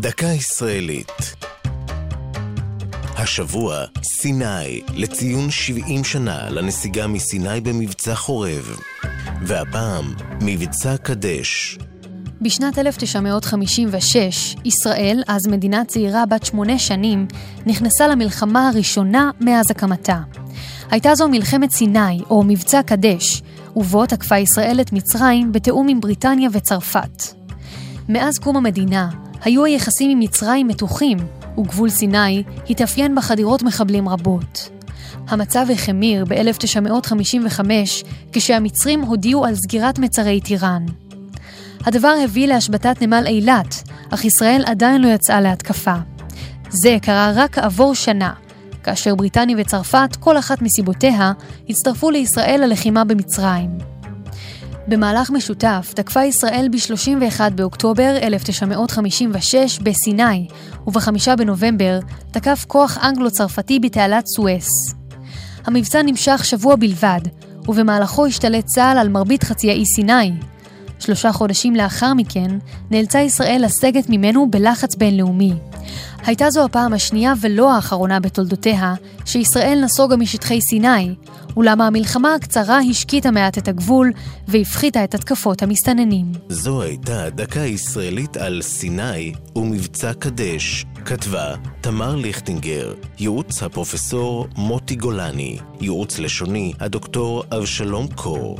דקה ישראלית. השבוע, סיני, לציון 70 שנה לנסיגה מסיני במבצע חורב. והפעם, מבצע קדש. בשנת 1956, ישראל, אז מדינה צעירה בת שמונה שנים, נכנסה למלחמה הראשונה מאז הקמתה. הייתה זו מלחמת סיני, או מבצע קדש, ובו תקפה ישראל את מצרים בתיאום עם בריטניה וצרפת. מאז קום המדינה, היו היחסים עם מצרים מתוחים, וגבול סיני התאפיין בחדירות מחבלים רבות. המצב החמיר ב-1955, כשהמצרים הודיעו על סגירת מצרי טיראן. הדבר הביא להשבתת נמל אילת, אך ישראל עדיין לא יצאה להתקפה. זה קרה רק כעבור שנה, כאשר בריטניה וצרפת, כל אחת מסיבותיה, הצטרפו לישראל ללחימה במצרים. במהלך משותף תקפה ישראל ב-31 באוקטובר 1956 בסיני, וב-5 בנובמבר תקף כוח אנגלו-צרפתי בתעלת סואס. המבצע נמשך שבוע בלבד, ובמהלכו השתלט צה"ל על מרבית חצי האי סיני. שלושה חודשים לאחר מכן, נאלצה ישראל לסגת ממנו בלחץ בינלאומי. הייתה זו הפעם השנייה ולא האחרונה בתולדותיה, שישראל נסוגה משטחי סיני, אולם המלחמה הקצרה השקיטה מעט את הגבול והפחיתה את התקפות המסתננים. זו הייתה דקה ישראלית על סיני ומבצע קדש. כתבה תמר ליכטינגר, ייעוץ הפרופסור מוטי גולני, ייעוץ לשוני הדוקטור אבשלום קור.